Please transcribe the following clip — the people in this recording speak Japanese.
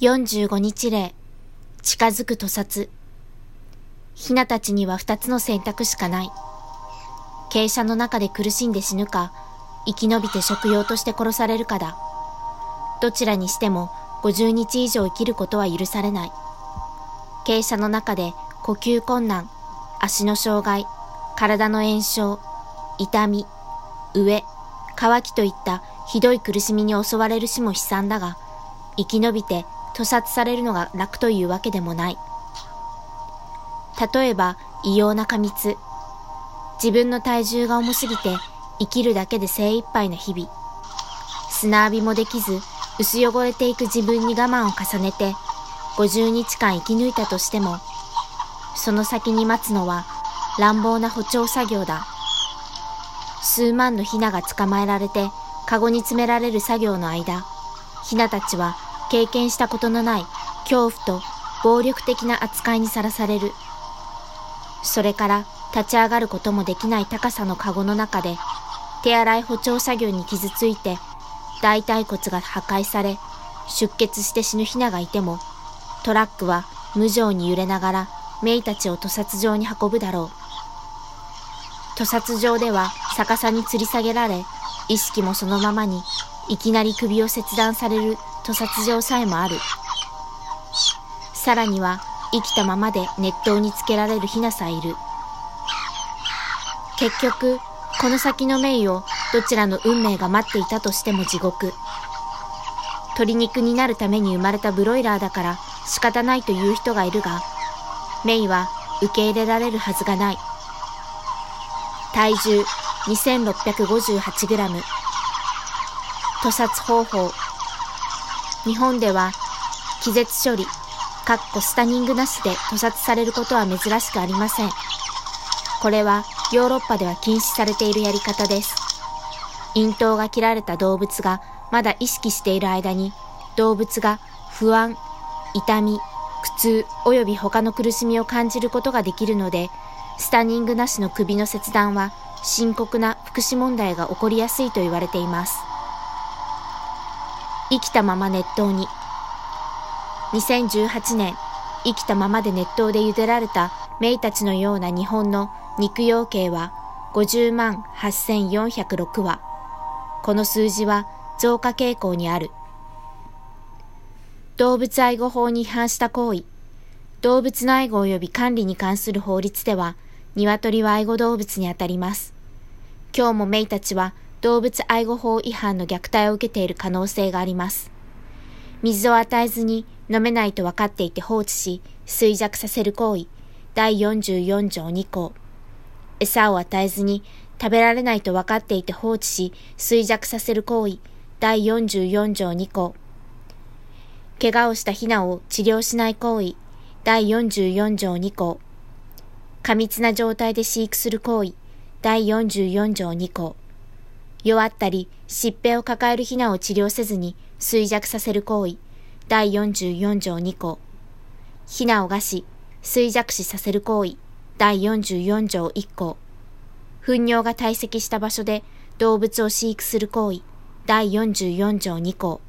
45日例、近づく屠殺。ヒナたちには二つの選択しかない。傾斜の中で苦しんで死ぬか、生き延びて食用として殺されるかだ。どちらにしても50日以上生きることは許されない。傾斜の中で呼吸困難、足の障害、体の炎症、痛み、飢え、渇きといったひどい苦しみに襲われる死も悲惨だが、生き延びて屠殺されるのが楽というわけでもない。例えば、異様な過密。自分の体重が重すぎて生きるだけで精一杯な日々。砂浴びもできず、薄汚れていく自分に我慢を重ねて、50日間生き抜いたとしても、その先に待つのは乱暴な補聴作業だ。数万のヒナが捕まえられて、カゴに詰められる作業の間、ヒナたちは経験したことのない恐怖と暴力的な扱いにさらされる。それから立ち上がることもできない高さのカゴの中で、手洗い補聴作業に傷ついて、大腿骨が破壊され、出血して死ぬヒナがいても、トラックは無情に揺れながら、メイたちを屠殺場に運ぶだろう。屠殺場では逆さに吊り下げられ、意識もそのままに、いきなり首を切断される屠殺場さえもある。さらには、生きたままで熱湯につけられるヒナさえいる。結局、この先のメイをどちらの運命が待っていたとしても地獄。鶏肉になるために生まれたブロイラーだから仕方ないという人がいるが、メイは受け入れられるはずがない。体重 2658g。屠殺方法日本では気絶処理、かっこスタニングなしで屠殺されることは珍しくありません。これはヨーロッパでは禁止されているやり方です。咽頭が切られた動物がまだ意識している間に動物が不安、痛み、苦痛及び他の苦しみを感じることができるので、スタニングなしの首の切断は深刻な福祉問題が起こりやすいと言われています。生きたまま熱湯に。2018年、生きたままで熱湯で茹でられたメイたちのような日本の肉養鶏は50万8406羽。この数字は増加傾向にある。動物愛護法に違反した行為。動物の愛護及び管理に関する法律では、鶏は愛護動物にあたります。今日もメイたちは動物愛護法違反の虐待を受けている可能性があります。水を与えずに飲めないと分かっていて放置し、衰弱させる行為、第44条2項。餌を与えずに食べられないと分かっていて放置し、衰弱させる行為、第44条2項。怪我をしたヒナを治療しない行為、第44条2項。過密な状態で飼育する行為、第44条2項。弱ったり疾病を抱えるヒナを治療せずに衰弱させる行為、第44条2項。ヒナを餓死、衰弱死させる行為、第44条1項。糞尿が堆積した場所で動物を飼育する行為、第44条2項。